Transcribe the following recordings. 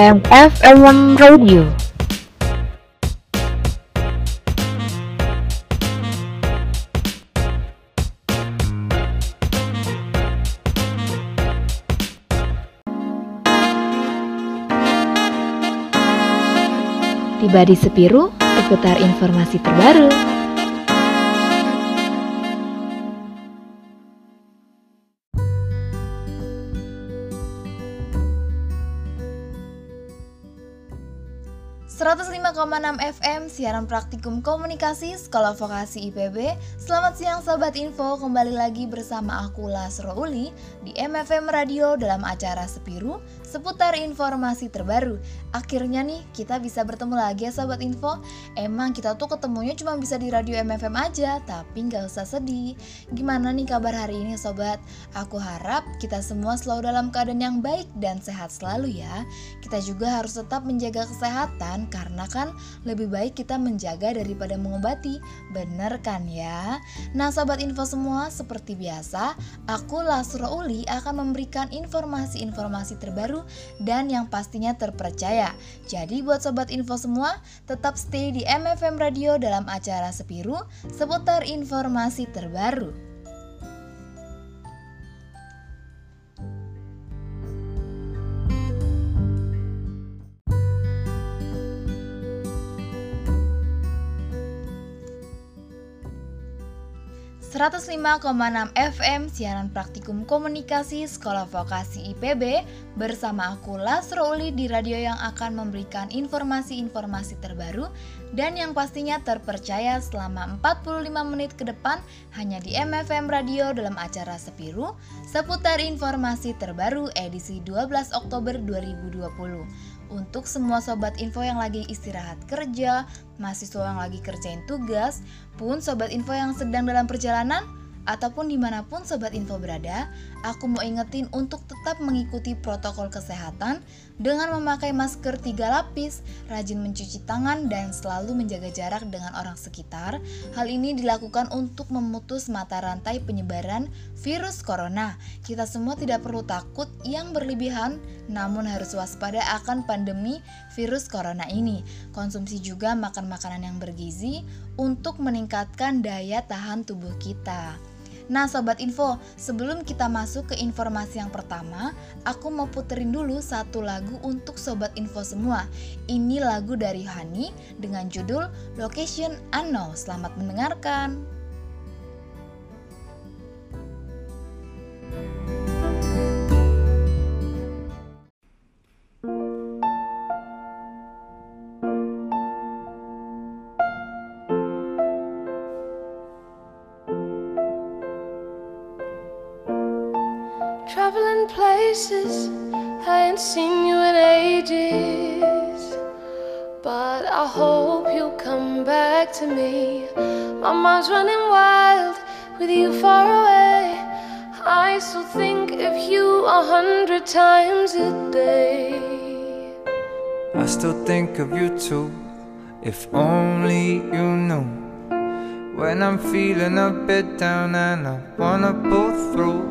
MFM Radio. Tiba di Sepiru, seputar informasi terbaru. 105,6 FM siaran praktikum komunikasi Sekolah Vokasi IPB. Selamat siang Sobat Info, kembali lagi bersama aku Lasro Uli di MFM Radio dalam acara Sepiru seputar informasi terbaru. Akhirnya nih kita bisa bertemu lagi ya Sobat Info. Emang kita tuh ketemunya cuma bisa di radio MFM aja, tapi nggak usah sedih. Gimana nih kabar hari ini Sobat? Aku harap kita semua selalu dalam keadaan yang baik dan sehat selalu ya. Kita juga harus tetap menjaga kesehatan karena kan lebih baik kita menjaga daripada mengobati. Bener kan ya? Nah sobat info semua, seperti biasa, aku Lasro Uli akan memberikan informasi-informasi terbaru dan yang pastinya terpercaya. Jadi buat sobat info semua, tetap stay di MFM Radio dalam acara Sepiru seputar informasi terbaru. 105,6 FM siaran praktikum komunikasi Sekolah Vokasi IPB bersama aku Lasro Uli di radio yang akan memberikan informasi-informasi terbaru dan yang pastinya terpercaya selama 45 menit ke depan hanya di MFM Radio dalam acara Sepiru seputar informasi terbaru edisi 12 Oktober 2020 untuk semua sobat info yang lagi istirahat kerja, mahasiswa yang lagi kerjain tugas, pun sobat info yang sedang dalam perjalanan, ataupun di mana pun sobat info berada, aku mau ingetin untuk tetap mengikuti protokol kesehatan dengan memakai masker tiga lapis, rajin mencuci tangan, dan selalu menjaga jarak dengan orang sekitar. Hal ini dilakukan untuk memutus mata rantai penyebaran virus corona. Kita semua tidak perlu takut yang berlebihan, namun harus waspada akan pandemi virus corona ini. Konsumsi juga makan makanan yang bergizi untuk meningkatkan daya tahan tubuh kita. Nah Sobat Info, sebelum kita masuk ke informasi yang pertama, aku mau puterin dulu satu lagu untuk Sobat Info semua. Ini lagu dari Hani dengan judul Location Unknown. Selamat mendengarkan. A hundred times a day. I still think of you too, if only you knew. When I'm feeling a bit down and I wanna pull through.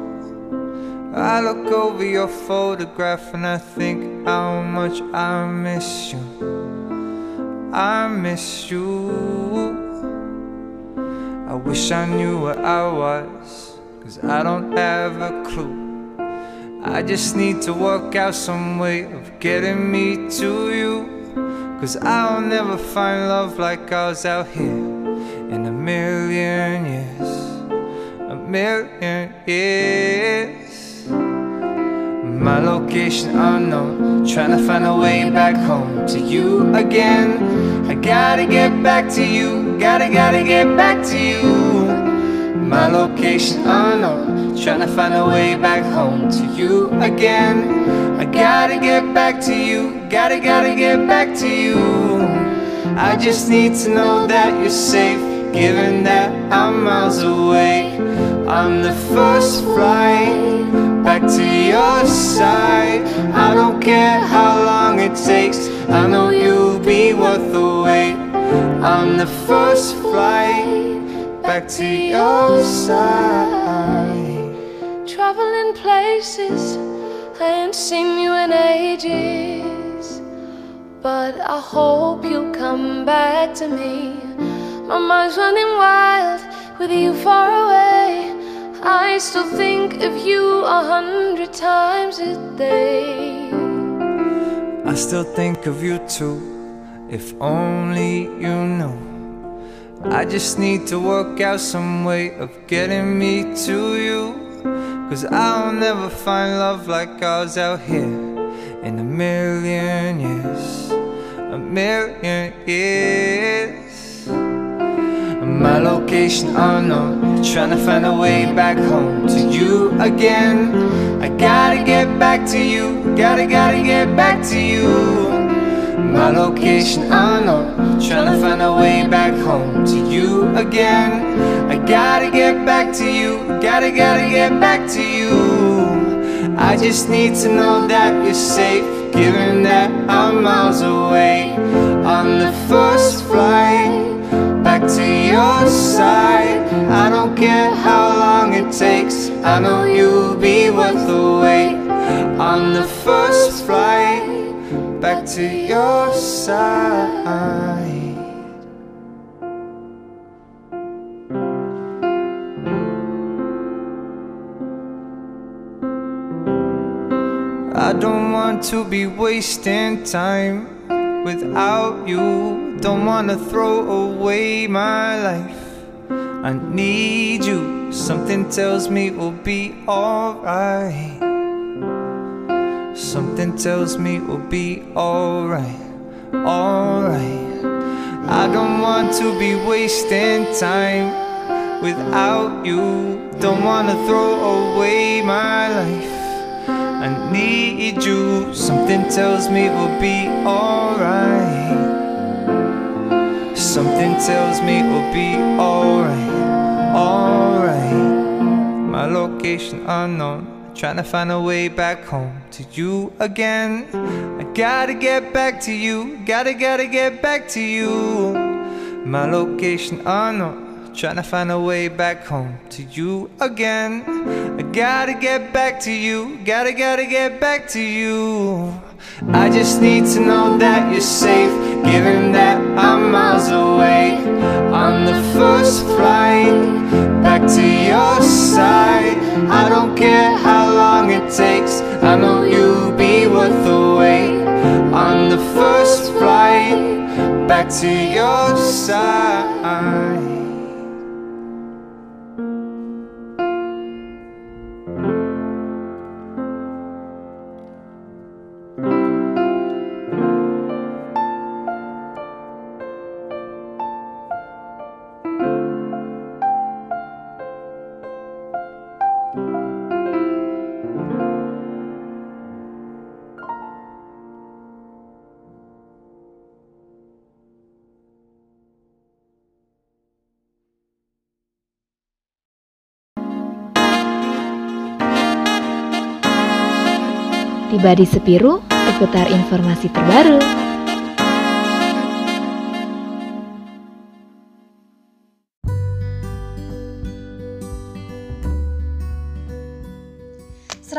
I look over your photograph and I think how much I miss you. I miss you. I wish I knew where I was, cause I don't have a clue. I just need to work out some way of getting me to you. Cause I'll never find love like ours out here in a million years. A million years. My location unknown, trying to find a way back home to you again. I gotta get back to you, gotta, gotta get back to you. My location unknown, trying to find a way back home to you again. I gotta get back to you, gotta, gotta get back to you. I just need to know that you're safe, given that I'm miles away. I'm the first flight back to your side. I don't care how long it takes, I know you'll be worth the wait. I'm the first flight back to your side. Traveling places, I ain't seen you in ages. but I hope you'll come back to me. My mind's running wild with you far away. I still think of you a hundred times a day. I still think of you too, if only you know. I just need to work out some way of getting me to you. Cause I'll never find love like ours out here in a million years. A million years. My location unknown, trying to find a way back home to you again. I gotta get back to you, gotta, gotta get back to you. My location unknown, trying to find a way back home to you again. I gotta get back to you, gotta, gotta get back to you. I just need to know that you're safe, given that I'm miles away on the first flight back to your side. I don't care how long it takes, I know you'll be worth the wait on the first flight back to your side. I don't want to be wasting time without you. Don't wanna throw away my life. I need you. Something tells me we'll be alright. Something tells me we'll be alright. Alright. I don't want to be wasting time without you. Don't wanna throw away my life. I need you. Something tells me we'll be alright. Something tells me we'll be alright. Alright. My location unknown. Trying to find a way back home to you again. I gotta get back to you. Gotta, gotta get back to you. My location unknown. Trying to find a way back home to you again. I gotta get back to you, gotta, gotta get back to you. I just need to know that you're safe, given that I'm miles away on the first flight back to your side. I don't care how long it takes, I know you'll be worth the wait on the first flight back to your side. Tiba di Sepiru seputar informasi terbaru.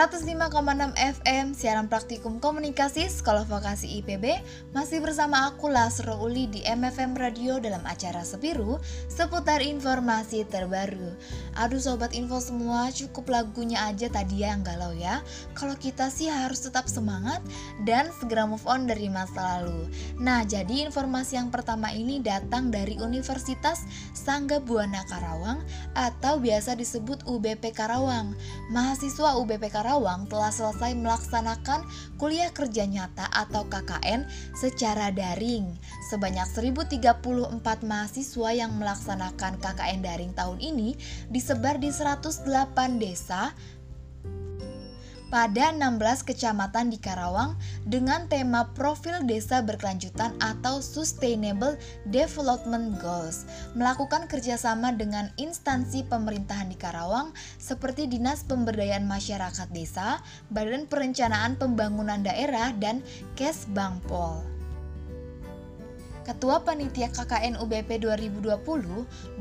...105,6 FM siaran praktikum komunikasi Sekolah Vokasi IPB masih bersama aku Lasro Uli di MFM Radio dalam acara Sepiru seputar informasi terbaru. Aduh sobat info semua, cukup lagunya aja tadi ya yang galau ya. Kalau kita sih harus tetap semangat dan segera move on dari masa lalu. Nah, jadi informasi yang pertama ini datang dari Universitas Sangga Buana Karawang atau biasa disebut UBP Karawang. Mahasiswa UBP Karawang telah selesai melaksanakan kuliah kerja nyata atau KKN secara daring. Sebanyak 1034 mahasiswa yang melaksanakan KKN daring tahun ini disebar di 108 desa pada 16 kecamatan di Karawang dengan tema Profil Desa Berkelanjutan atau Sustainable Development Goals melakukan kerjasama dengan instansi pemerintahan di Karawang seperti Dinas Pemberdayaan Masyarakat Desa, Badan Perencanaan Pembangunan Daerah, dan Kes Bangpol. Ketua Panitia KKN UBP 2020,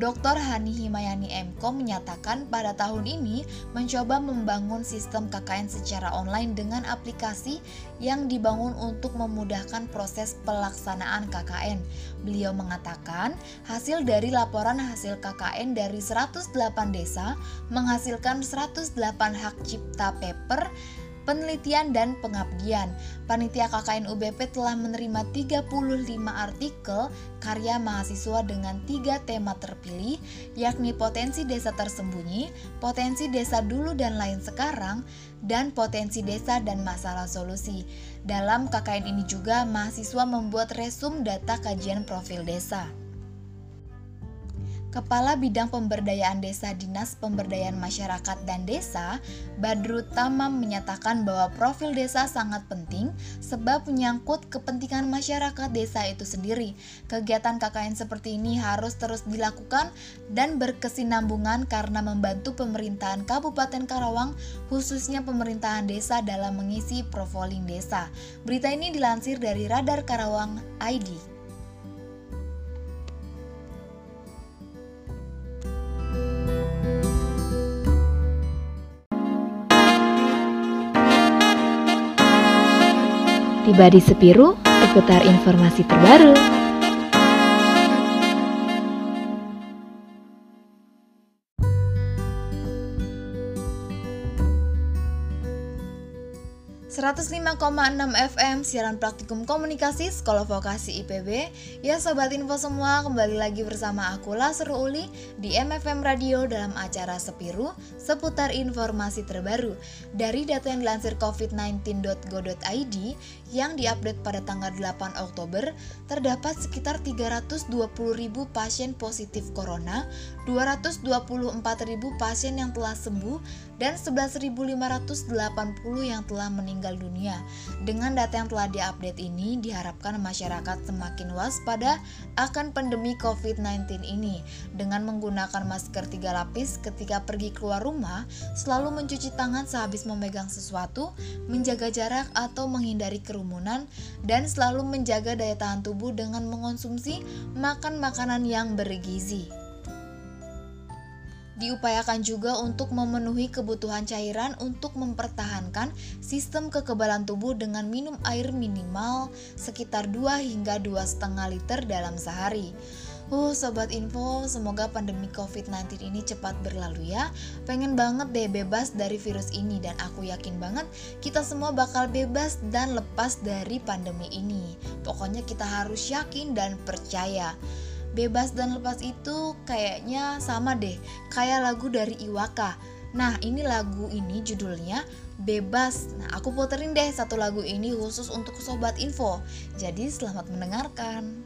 Dr. Hani Himayani MKO menyatakan pada tahun ini mencoba membangun sistem KKN secara online dengan aplikasi yang dibangun untuk memudahkan proses pelaksanaan KKN. Beliau mengatakan, hasil dari laporan hasil KKN dari 108 desa menghasilkan 108 hak cipta paper penelitian dan pengabdian. Panitia KKN UBP telah menerima 35 artikel karya mahasiswa dengan tiga tema terpilih, yakni potensi desa tersembunyi, potensi desa dulu dan lain sekarang, dan potensi desa dan masalah solusi. Dalam KKN ini juga mahasiswa membuat resum data kajian profil desa. Kepala Bidang Pemberdayaan Desa Dinas Pemberdayaan Masyarakat dan Desa, Badru Tamam menyatakan bahwa profil desa sangat penting sebab menyangkut kepentingan masyarakat desa itu sendiri. Kegiatan KKN seperti ini harus terus dilakukan dan berkesinambungan karena membantu pemerintahan Kabupaten Karawang khususnya pemerintahan desa dalam mengisi profiling desa. Berita ini dilansir dari Radar Karawang ID. Tiba di Sepiru, seputar informasi terbaru. 105,6 FM siaran praktikum komunikasi Sekolah Vokasi IPB Ya Sobat Info semua kembali lagi bersama aku Lasro Uli di MFM Radio dalam acara Sepiru seputar informasi terbaru Dari data yang dilansir covid19.go.id yang diupdate pada tanggal 8 Oktober terdapat sekitar 320 ribu pasien positif corona 224 ribu pasien yang telah sembuh dan 11.580 yang telah meninggal dunia. Dengan data yang telah diupdate ini, diharapkan masyarakat semakin waspada akan pandemi COVID-19 ini dengan menggunakan masker tiga lapis ketika pergi keluar rumah, selalu mencuci tangan sehabis memegang sesuatu, menjaga jarak atau menghindari kerumunan, dan selalu menjaga daya tahan tubuh dengan mengonsumsi makan makanan yang bergizi. Diupayakan juga untuk memenuhi kebutuhan cairan untuk mempertahankan sistem kekebalan tubuh dengan minum air minimal sekitar 2 hingga 2,5 liter dalam sehari. Uh, sobat info, semoga pandemi COVID-19 ini cepat berlalu ya. Pengen banget deh bebas dari virus ini dan aku yakin banget kita semua bakal bebas dan lepas dari pandemi ini. Pokoknya kita harus yakin dan percaya. Bebas dan lepas itu kayaknya sama deh kayak lagu dari Iwaka. Nah ini lagu ini judulnya bebas. Nah aku puterin deh satu lagu ini khusus untuk sobat info. Jadi selamat mendengarkan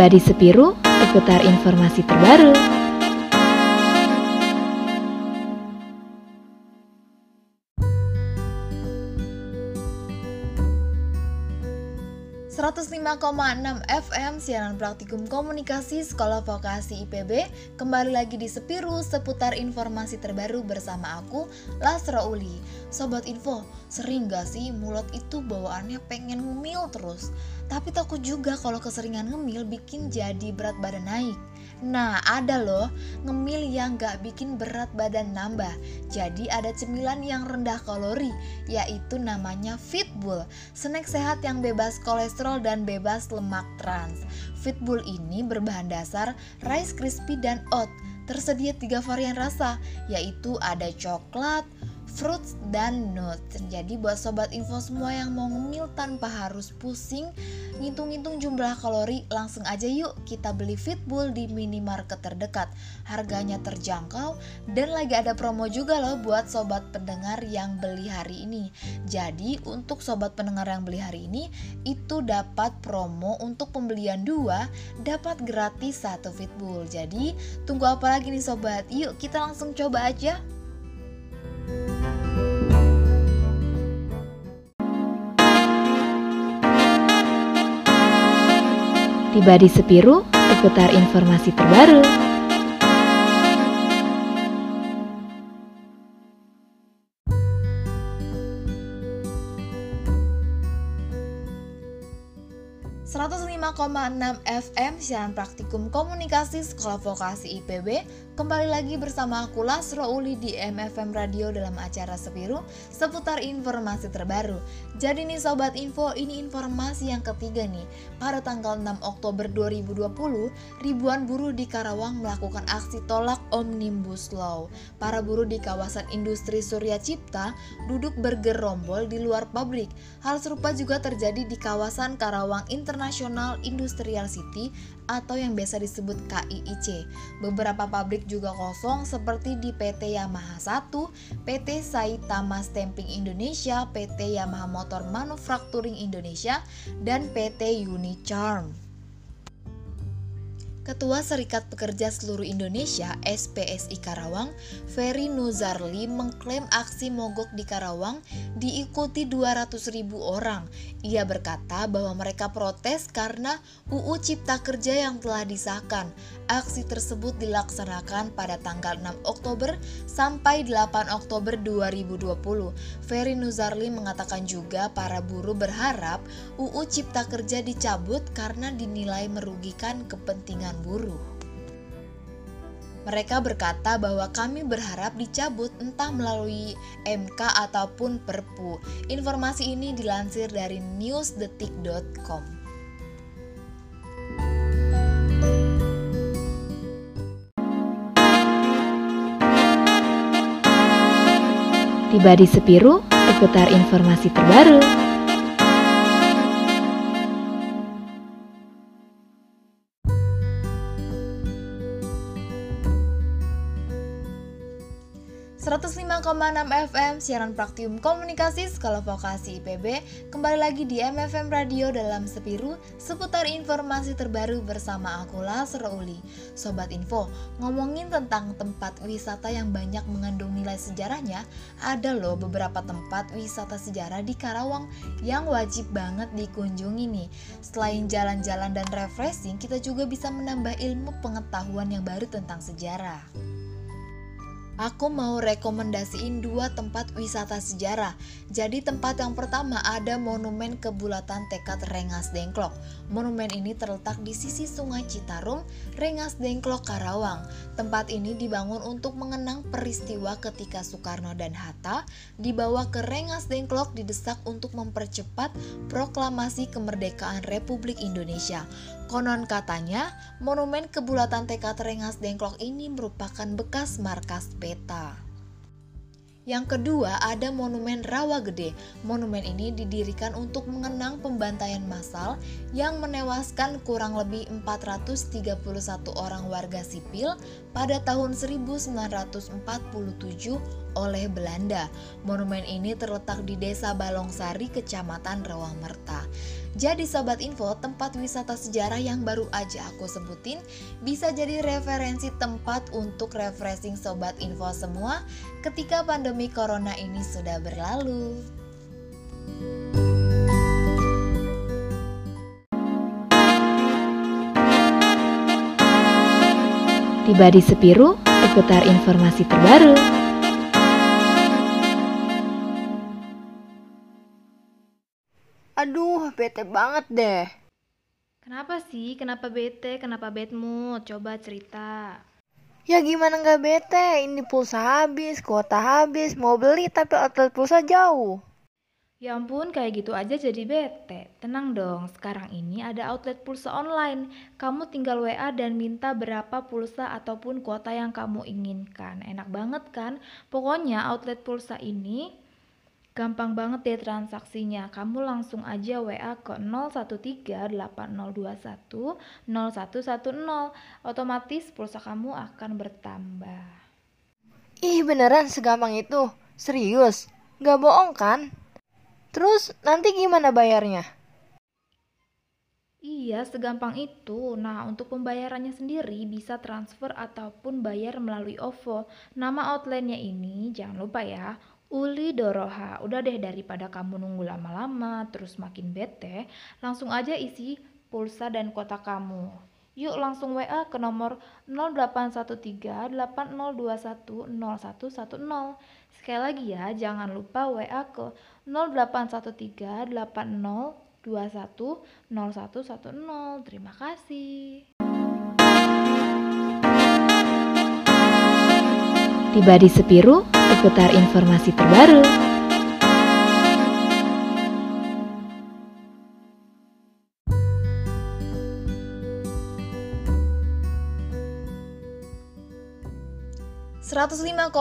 Tiba di Sepiru, seputar informasi terbaru. enam FM siaran praktikum komunikasi Sekolah Vokasi IPB kembali lagi di Sepiru seputar informasi terbaru bersama aku Lasra Uli. Sobat info, sering gak sih mulut itu bawaannya pengen ngemil terus? Tapi takut juga kalau keseringan ngemil bikin jadi berat badan naik. Nah, ada loh ngemil yang gak bikin berat badan nambah. Jadi ada cemilan yang rendah kalori, yaitu namanya Fitbull. Snack sehat yang bebas kolesterol dan bebas lemak trans. Fitbull ini berbahan dasar rice crispy dan oat. Tersedia tiga varian rasa, yaitu ada coklat, fruits dan nuts. Jadi buat sobat info semua yang mau ngemil tanpa harus pusing ngitung-ngitung jumlah kalori, langsung aja yuk kita beli Fitbull di minimarket terdekat. Harganya terjangkau dan lagi ada promo juga loh buat sobat pendengar yang beli hari ini. Jadi untuk sobat pendengar yang beli hari ini itu dapat promo untuk pembelian dua dapat gratis satu Fitbull. Jadi tunggu apa lagi nih sobat? Yuk kita langsung coba aja. Tiba di Sepiru, seputar informasi terbaru. 105,6 FM siaran praktikum komunikasi Sekolah Vokasi IPB Kembali lagi bersama aku Lasro Uli di MFM Radio dalam acara Sepiru Seputar informasi terbaru. Jadi nih Sobat Info ini informasi yang ketiga nih. Pada tanggal 6 Oktober 2020 Ribuan buruh di Karawang melakukan aksi tolak Omnibus Law. Para buruh di kawasan industri Surya Cipta duduk bergerombol di luar pabrik. Hal serupa juga terjadi di kawasan Karawang International Industrial City atau yang biasa disebut KIIC. Beberapa pabrik juga kosong seperti di PT Yamaha 1, PT Saitama Stamping Indonesia, PT Yamaha Motor Manufacturing Indonesia, dan PT Unicharm. Ketua Serikat Pekerja Seluruh Indonesia SPSI Karawang, Ferry Nuzarli mengklaim aksi mogok di Karawang diikuti 200 ribu orang. Ia berkata bahwa mereka protes karena UU Cipta Kerja yang telah disahkan. Aksi tersebut dilaksanakan pada tanggal 6 Oktober sampai 8 Oktober 2020. Ferry Nuzarli mengatakan juga para buruh berharap UU Cipta Kerja dicabut karena dinilai merugikan kepentingan buruh. Mereka berkata bahwa kami berharap dicabut entah melalui MK ataupun Perpu. Informasi ini dilansir dari newsdetik.com. Tiba di Sepiru, seputar informasi terbaru. 105,6 FM siaran praktikum komunikasi Sekolah Vokasi IPB kembali lagi di MFM Radio dalam Sepiru seputar informasi terbaru bersama aku Lasro Uli. Sobat Info, ngomongin tentang tempat wisata yang banyak mengandung nilai sejarahnya, ada loh beberapa tempat wisata sejarah di Karawang yang wajib banget dikunjungi nih. Selain jalan-jalan dan refreshing, kita juga bisa menambah ilmu pengetahuan yang baru tentang sejarah aku mau rekomendasiin dua tempat wisata sejarah. Jadi tempat yang pertama ada Monumen Kebulatan Tekad Rengas Dengklok. Monumen ini terletak di sisi Sungai Citarum, Rengas Dengklok, Karawang. Tempat ini dibangun untuk mengenang peristiwa ketika Soekarno dan Hatta dibawa ke Rengas Dengklok didesak untuk mempercepat proklamasi kemerdekaan Republik Indonesia. Konon katanya, monumen kebulatan tekad Rengas Dengklok ini merupakan bekas markas peta. Yang kedua ada Monumen Rawa Gede. Monumen ini didirikan untuk mengenang pembantaian massal yang menewaskan kurang lebih 431 orang warga sipil pada tahun 1947 oleh Belanda. Monumen ini terletak di Desa Balongsari, Kecamatan Rawamerta. Jadi Sobat Info, tempat wisata sejarah yang baru aja aku sebutin bisa jadi referensi tempat untuk refreshing Sobat Info semua ketika pandemi corona ini sudah berlalu. Tiba di Sepiru, seputar informasi terbaru. Aduh, bete banget deh. Kenapa sih? Kenapa bete? Kenapa bad mood? Coba cerita. Ya gimana nggak bete? Ini pulsa habis, kuota habis, mau beli tapi outlet pulsa jauh. Ya ampun, kayak gitu aja jadi bete. Tenang dong, sekarang ini ada outlet pulsa online. Kamu tinggal WA dan minta berapa pulsa ataupun kuota yang kamu inginkan. Enak banget kan? Pokoknya outlet pulsa ini gampang banget deh transaksinya. Kamu langsung aja WA ke 0138210110. Otomatis pulsa kamu akan bertambah. Ih beneran segampang itu? Serius? Gak bohong kan? Terus nanti gimana bayarnya? Iya, segampang itu. Nah, untuk pembayarannya sendiri bisa transfer ataupun bayar melalui OVO. Nama outletnya ini jangan lupa ya, Uli Doroha. Udah deh daripada kamu nunggu lama-lama terus makin bete, langsung aja isi pulsa dan kota kamu. Yuk langsung WA ke nomor 081380210110. Sekali lagi ya, jangan lupa WA ke 081380210110. Terima kasih. Tiba di Sepiru, seputar informasi terbaru. ...105,6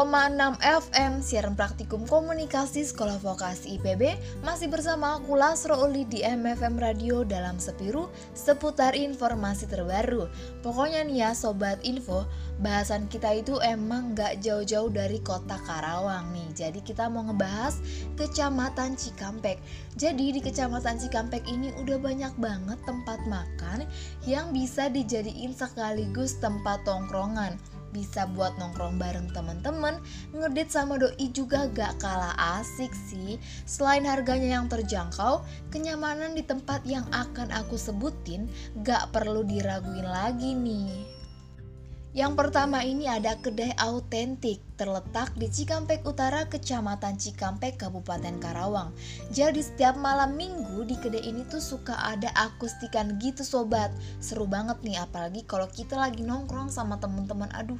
FM siaran praktikum komunikasi Sekolah Vokasi IPB masih bersama aku Lasro Uli di MFM Radio dalam Sepiru seputar informasi terbaru. Pokoknya nih ya Sobat Info, bahasan kita itu emang gak jauh-jauh dari kota Karawang nih. Jadi kita mau ngebahas Kecamatan Cikampek. Jadi di Kecamatan Cikampek ini udah banyak banget tempat makan yang bisa dijadiin sekaligus tempat tongkrongan bisa buat nongkrong bareng teman-teman, ngedit sama doi juga gak kalah asik sih. Selain harganya yang terjangkau, kenyamanan di tempat yang akan aku sebutin gak perlu diraguin lagi nih. Yang pertama ini ada kedai autentik terletak di Cikampek Utara, Kecamatan Cikampek, Kabupaten Karawang. Jadi setiap malam minggu di kedai ini tuh suka ada akustikan gitu sobat. Seru banget nih apalagi kalau kita lagi nongkrong sama temen-temen. Aduh,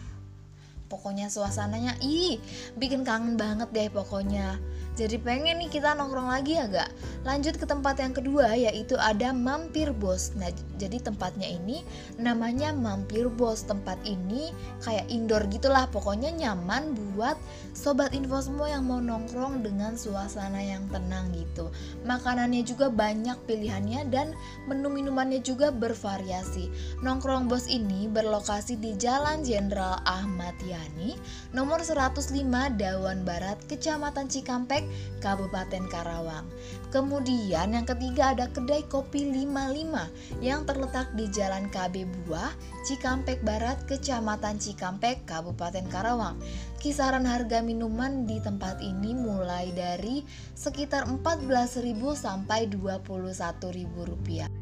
pokoknya suasananya ih bikin kangen banget deh pokoknya. Jadi pengen nih kita nongkrong lagi ya gak? Lanjut ke tempat yang kedua yaitu ada Mampir Bos. Nah jadi tempatnya ini namanya Mampir Bos. Tempat ini kayak indoor gitulah pokoknya nyaman buat sobat info semua yang mau nongkrong dengan suasana yang tenang gitu. Makanannya juga banyak pilihannya dan menu minumannya juga bervariasi. Nongkrong Bos ini berlokasi di Jalan Jenderal Ahmad Yani Nomor 105 Dawan Barat Kecamatan Cikampek Kabupaten Karawang. Kemudian yang ketiga ada kedai kopi 55 yang terletak di Jalan KB Buah, Cikampek Barat, Kecamatan Cikampek, Kabupaten Karawang. Kisaran harga minuman di tempat ini mulai dari sekitar 14.000 sampai 21.000 rupiah.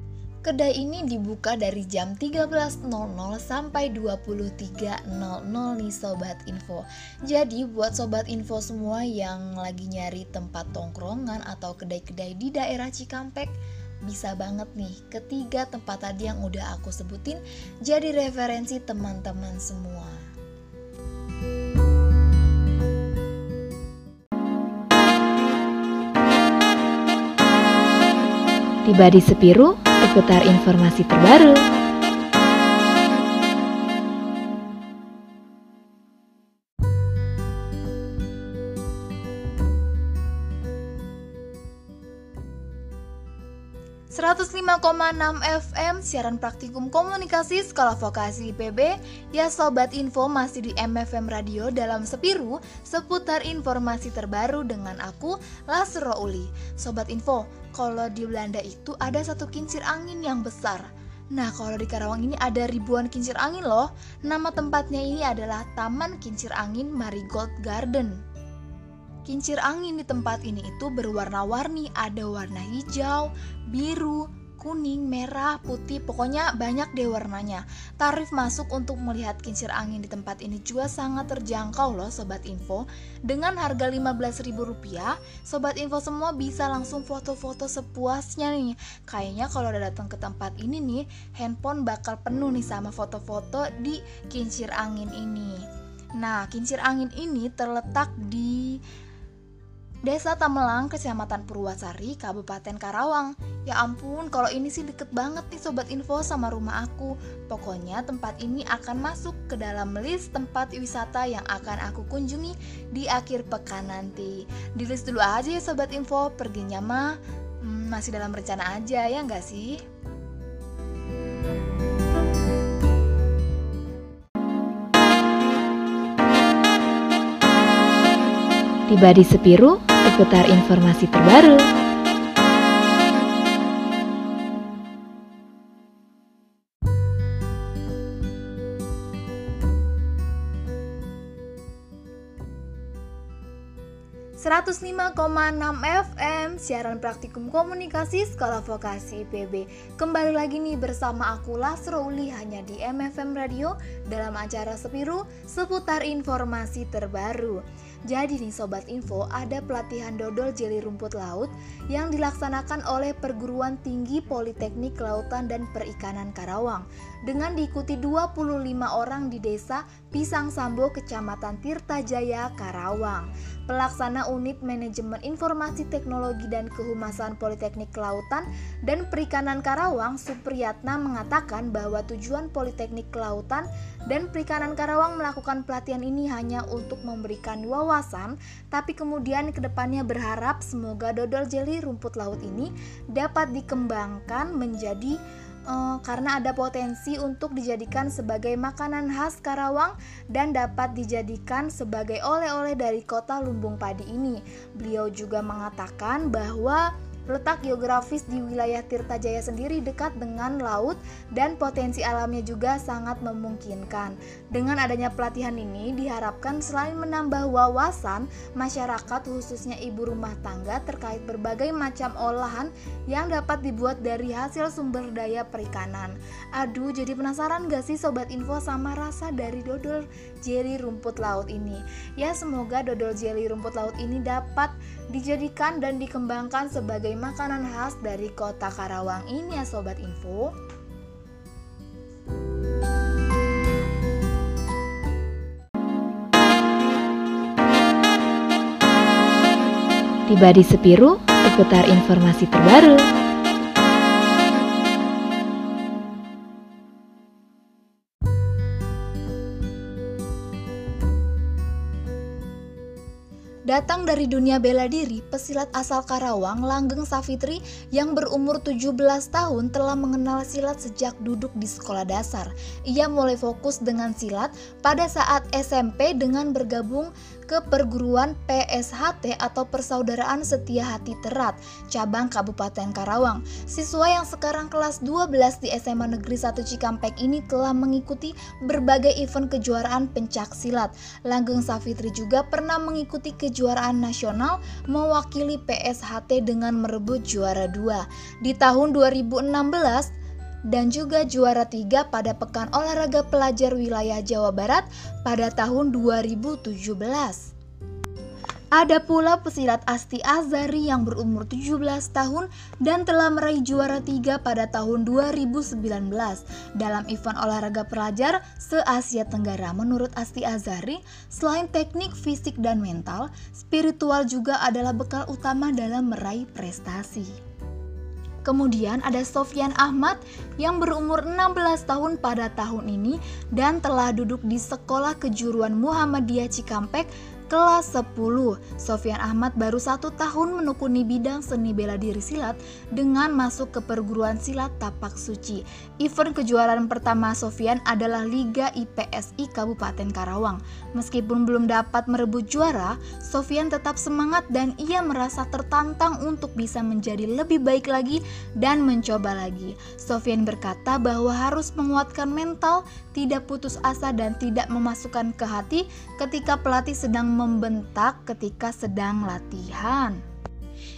Kedai ini dibuka dari jam 13.00 sampai 23.00 nih Sobat Info Jadi buat Sobat Info semua yang lagi nyari tempat tongkrongan atau kedai-kedai di daerah Cikampek bisa banget nih ketiga tempat tadi yang udah aku sebutin jadi referensi teman-teman semua. Tiba di Sepiru, seputar informasi terbaru. 105,6 FM siaran praktikum komunikasi Sekolah Vokasi IPB Ya Sobat Info masih di MFM Radio dalam Sepiru Seputar informasi terbaru dengan aku Lasro Uli. Sobat Info, kalau di Belanda itu ada satu kincir angin yang besar. Nah kalau di Karawang ini ada ribuan kincir angin loh. Nama tempatnya ini adalah Taman Kincir Angin Marigold Garden Kincir angin di tempat ini itu berwarna-warni, ada warna hijau, biru, kuning, merah, putih, pokoknya banyak deh warnanya. Tarif masuk untuk melihat kincir angin di tempat ini juga sangat terjangkau loh Sobat Info. Dengan harga Rp15.000, Sobat Info semua bisa langsung foto-foto sepuasnya nih. Kayaknya kalau udah datang ke tempat ini nih, handphone bakal penuh nih sama foto-foto di kincir angin ini. Nah, kincir angin ini terletak di Desa Tamelang, Kecamatan Purwasari, Kabupaten Karawang. Ya ampun, kalau ini sih deket banget nih Sobat Info sama rumah aku. Pokoknya tempat ini akan masuk ke dalam list tempat wisata yang akan aku kunjungi di akhir pekan nanti. Di list dulu aja ya Sobat Info, perginya mah hmm, masih dalam rencana aja ya nggak sih? Tiba di Sepiru, seputar informasi terbaru. enam FM siaran praktikum komunikasi Sekolah Vokasi IPB. Kembali lagi nih bersama aku Lasro Uli hanya di MFM Radio dalam acara Sepiru seputar informasi terbaru. Jadi nih Sobat Info, ada pelatihan dodol jeli rumput laut yang dilaksanakan oleh Perguruan Tinggi Politeknik Kelautan dan Perikanan Karawang dengan diikuti 25 orang di desa Pisang Sambo, Kecamatan Tirtajaya, Karawang. Pelaksana Unit Manajemen Informasi Teknologi dan Kehumasan Politeknik Kelautan dan Perikanan Karawang, Supriyatna mengatakan bahwa tujuan Politeknik Kelautan dan Perikanan Karawang melakukan pelatihan ini hanya untuk memberikan wawasan, tapi kemudian ke depannya berharap semoga dodol jeli rumput laut ini dapat dikembangkan menjadi uh, karena ada potensi untuk dijadikan sebagai makanan khas Karawang dan dapat dijadikan sebagai oleh-oleh dari kota Lumbung Padi ini. Beliau juga mengatakan bahwa Letak geografis di wilayah Tirtajaya sendiri dekat dengan laut dan potensi alamnya juga sangat memungkinkan. Dengan adanya pelatihan ini diharapkan selain menambah wawasan masyarakat khususnya ibu rumah tangga terkait berbagai macam olahan yang dapat dibuat dari hasil sumber daya perikanan. Aduh, jadi penasaran gak sih sobat info sama rasa dari dodol jelly rumput laut ini? Ya semoga dodol jelly rumput laut ini dapat dijadikan dan dikembangkan sebagai makanan khas dari kota Karawang ini ya Sobat Info. Tiba di Sepiru, seputar informasi terbaru. Datang dari dunia bela diri, pesilat asal Karawang, Langgeng Safitri yang berumur 17 tahun telah mengenal silat sejak duduk di sekolah dasar. Ia mulai fokus dengan silat pada saat SMP dengan bergabung ke perguruan PSHT atau Persaudaraan Setia Hati Terat, cabang Kabupaten Karawang. Siswa yang sekarang kelas 12 di SMA Negeri 1 Cikampek ini telah mengikuti berbagai event kejuaraan pencak silat. Langgeng Safitri juga pernah mengikuti kejuaraan nasional mewakili PSHT dengan merebut juara 2. Di tahun 2016, dan juga juara tiga pada Pekan Olahraga Pelajar Wilayah Jawa Barat pada tahun 2017. Ada pula pesilat Asti Azari yang berumur 17 tahun dan telah meraih juara tiga pada tahun 2019 dalam event olahraga pelajar se-Asia Tenggara. Menurut Asti Azari, selain teknik fisik dan mental, spiritual juga adalah bekal utama dalam meraih prestasi. Kemudian ada Sofyan Ahmad yang berumur 16 tahun pada tahun ini dan telah duduk di Sekolah Kejuruan Muhammadiyah Cikampek kelas 10. Sofian Ahmad baru satu tahun menekuni bidang seni bela diri silat dengan masuk ke perguruan silat Tapak Suci. Event kejuaraan pertama Sofian adalah Liga IPSI Kabupaten Karawang. Meskipun belum dapat merebut juara, Sofian tetap semangat dan ia merasa tertantang untuk bisa menjadi lebih baik lagi dan mencoba lagi. Sofian berkata bahwa harus menguatkan mental, tidak putus asa dan tidak memasukkan ke hati ketika pelatih sedang membentak ketika sedang latihan.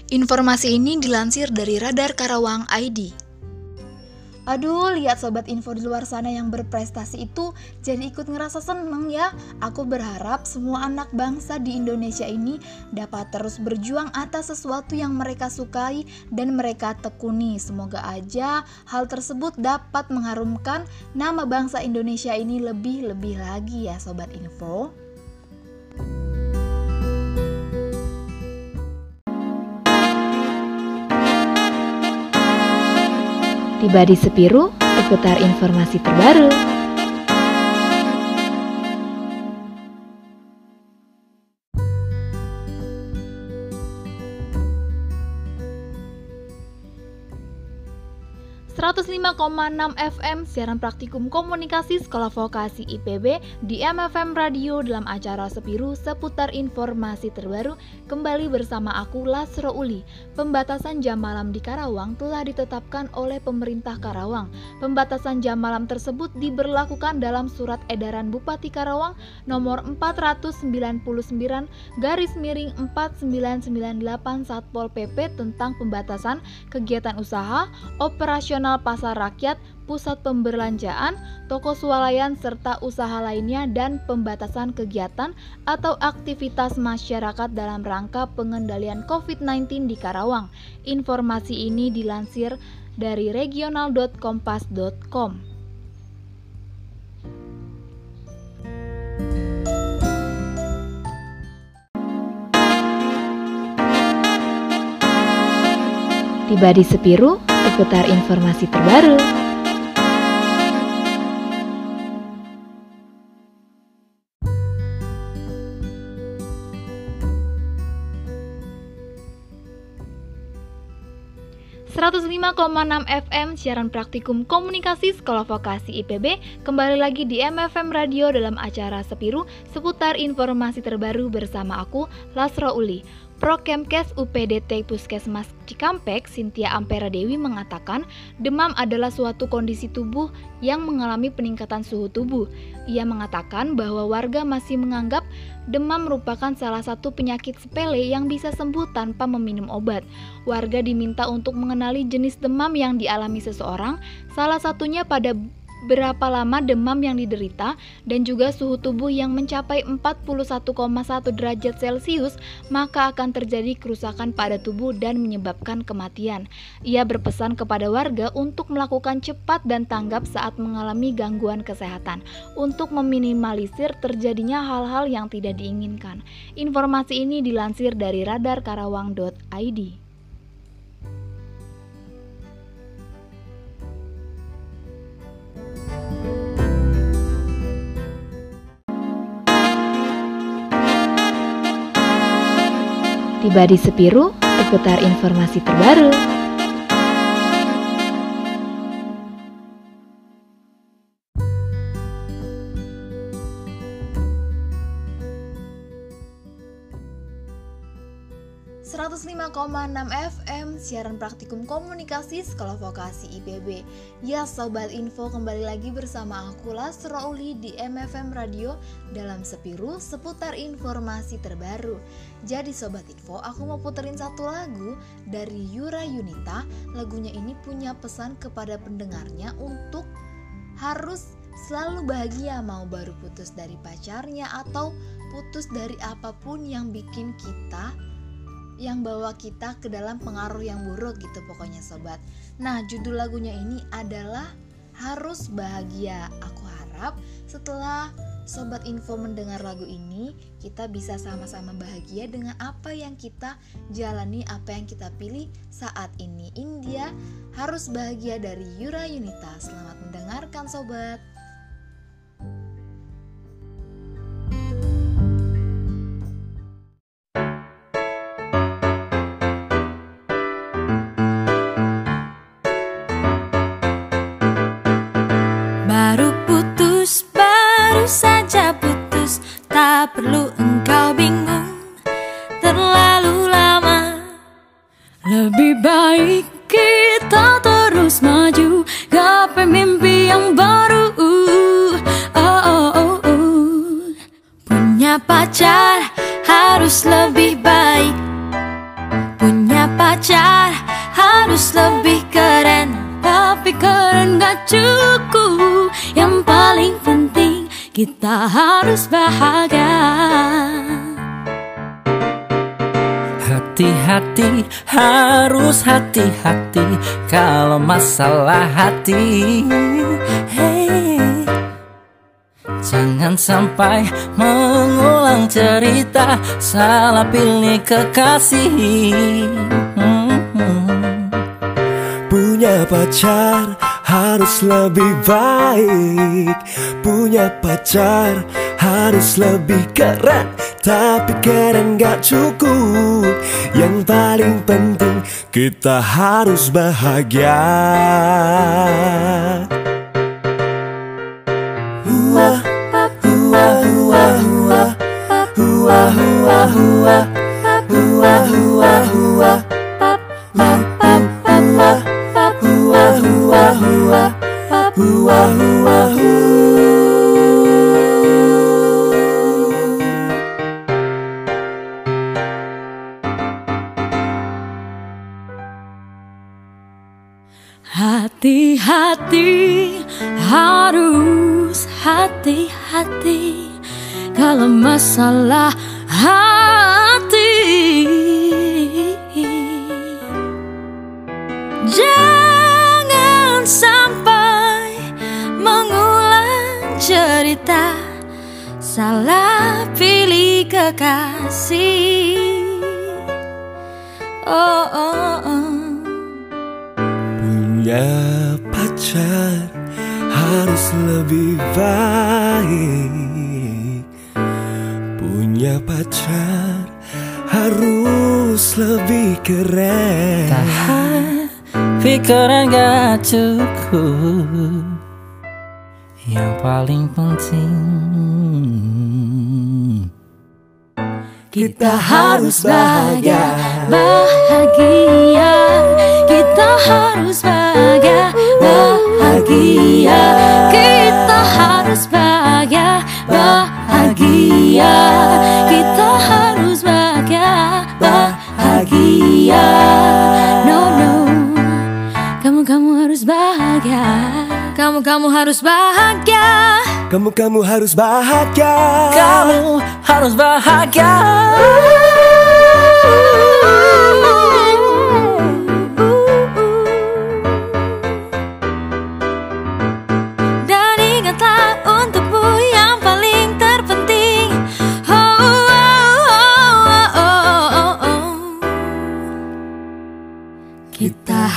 Informasi ini dilansir dari Radar Karawang ID. Aduh, lihat sobat info di luar sana yang berprestasi itu jadi ikut ngerasa seneng ya. Aku berharap semua anak bangsa di Indonesia ini dapat terus berjuang atas sesuatu yang mereka sukai dan mereka tekuni. Semoga aja hal tersebut dapat mengharumkan nama bangsa Indonesia ini lebih-lebih lagi ya sobat info. Tiba di Sepiru, seputar informasi terbaru. 105,6 FM siaran praktikum komunikasi Sekolah Vokasi IPB di MFM Radio dalam acara Sepiru seputar informasi terbaru kembali bersama aku Lasro Uli. Pembatasan jam malam di Karawang telah ditetapkan oleh pemerintah Karawang. Pembatasan jam malam tersebut diberlakukan dalam surat edaran Bupati Karawang nomor 499 garis miring 4998 Satpol PP tentang pembatasan kegiatan usaha operasional pasar rakyat, pusat pembelanjaan, toko swalayan, serta usaha lainnya dan pembatasan kegiatan atau aktivitas masyarakat dalam rangka pengendalian COVID-19 di Karawang. Informasi ini dilansir dari regional.kompas.com. Tiba di Sepiru, seputar informasi terbaru. enam FM siaran praktikum komunikasi Sekolah Vokasi IPB kembali lagi di MFM Radio dalam acara Sepiru seputar informasi terbaru bersama aku Lasro Uli. Prokemkes UPDT Puskesmas Cikampek, Sintia Ampera Dewi mengatakan demam adalah suatu kondisi tubuh yang mengalami peningkatan suhu tubuh. Ia mengatakan bahwa warga masih menganggap demam merupakan salah satu penyakit sepele yang bisa sembuh tanpa meminum obat. Warga diminta untuk mengenali jenis demam yang dialami seseorang, salah satunya pada berapa lama demam yang diderita, dan juga suhu tubuh yang mencapai 41,1 derajat Celcius, maka akan terjadi kerusakan pada tubuh dan menyebabkan kematian. Ia berpesan kepada warga untuk melakukan cepat dan tanggap saat mengalami gangguan kesehatan, untuk meminimalisir terjadinya hal-hal yang tidak diinginkan. Informasi ini dilansir dari radarkarawang.id. Tiba di Sepiru, seputar informasi terbaru. 105,6 FM siaran praktikum komunikasi Sekolah Vokasi IPB. Ya sobat info kembali lagi bersama aku Lasro Uli di MFM Radio dalam Sepiru seputar informasi terbaru. Jadi sobat info, aku mau puterin satu lagu dari Yura Yunita. Lagunya ini punya pesan kepada pendengarnya untuk harus selalu bahagia mau baru putus dari pacarnya atau putus dari apa pun yang bikin kita yang bawa kita ke dalam pengaruh yang buruk gitu pokoknya sobat. Nah, judul lagunya ini adalah Harus Bahagia. Aku harap setelah sobat info mendengar lagu ini, kita bisa sama-sama bahagia dengan apa yang kita jalani, apa yang kita pilih saat ini. India harus bahagia dari Yura Yunita. Selamat mendengarkan sobat. Pacar harus lebih baik. Punya pacar harus lebih keren Tapi keren gak cukup. Yang paling penting kita harus bahagia. Hati-hati, harus hati-hati Kalau masalah hati. Jangan sampai mengulang cerita Salah pilih kekasih. Punya pacar harus lebih baik. Punya pacar harus lebih keren. Tapi keren gak cukup. Yang paling penting kita harus bahagia Hua, hua, hua Hua, hua, hua Hua, hua, hua Hua, hua, Hati-hati, harus hati-hati Kalau masalah hati. Jangan sampai mengulang cerita Salah pilih kekasih. Oh, oh, oh. Punya pacar harus lebih baik Punya pacar harus lebih keren. Tapi keren gak cukup. Yang paling penting Kita harus bahagia. Bahagia. Kita harus bahagia. Bahagia. Kita harus bahagia Bahagia Kita harus bahagia Bahagia. No no. Kamu kamu harus bahagia. Kamu kamu harus bahagia. Kamu kamu harus bahagia. Kamu harus bahagia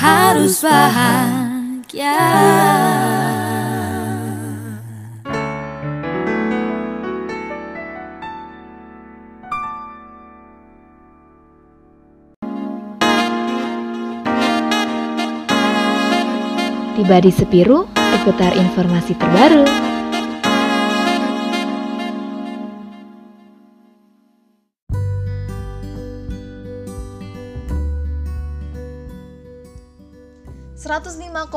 harus bahagia Tiba di Sepiru, seputar informasi terbaru. .6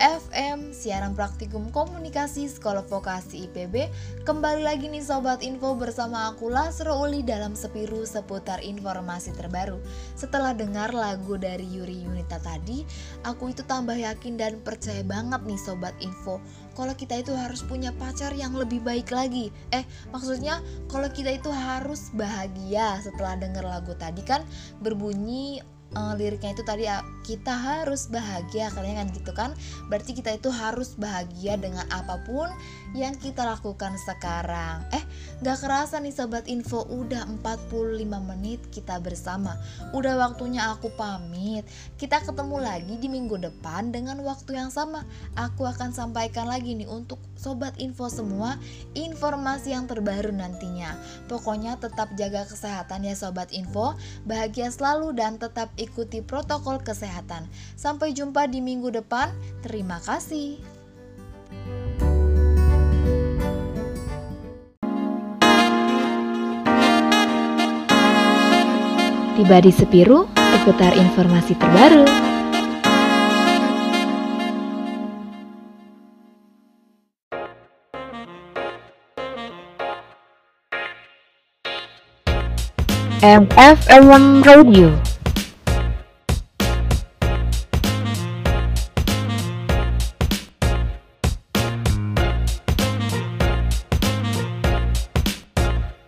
FM siaran praktikum komunikasi Sekolah Vokasi IPB kembali lagi nih sobat info bersama aku Lasro Uli dalam sepiru seputar informasi terbaru. Setelah dengar lagu dari Yuri Yunita tadi, aku itu tambah yakin dan percaya banget nih sobat info kalau kita itu harus punya pacar yang lebih baik lagi. Eh, maksudnya kalau kita itu harus bahagia setelah dengar lagu tadi kan berbunyi uh, liriknya itu tadi kita harus bahagia katanya kan gitu kan. Berarti kita itu harus bahagia dengan apa pun yang kita lakukan sekarang. Eh gak kerasa nih sobat info udah 45 menit kita bersama. Udah waktunya aku pamit. Kita ketemu lagi di minggu depan dengan waktu yang sama. Aku akan sampaikan lagi nih untuk sobat info semua informasi yang terbaru nantinya pokoknya tetap jaga kesehatan ya sobat info bahagia selalu dan tetap ikuti protokol kesehatan. Sampai jumpa di minggu depan. Terima kasih. Tiba di Sepiru, seputar informasi terbaru. MFM Radio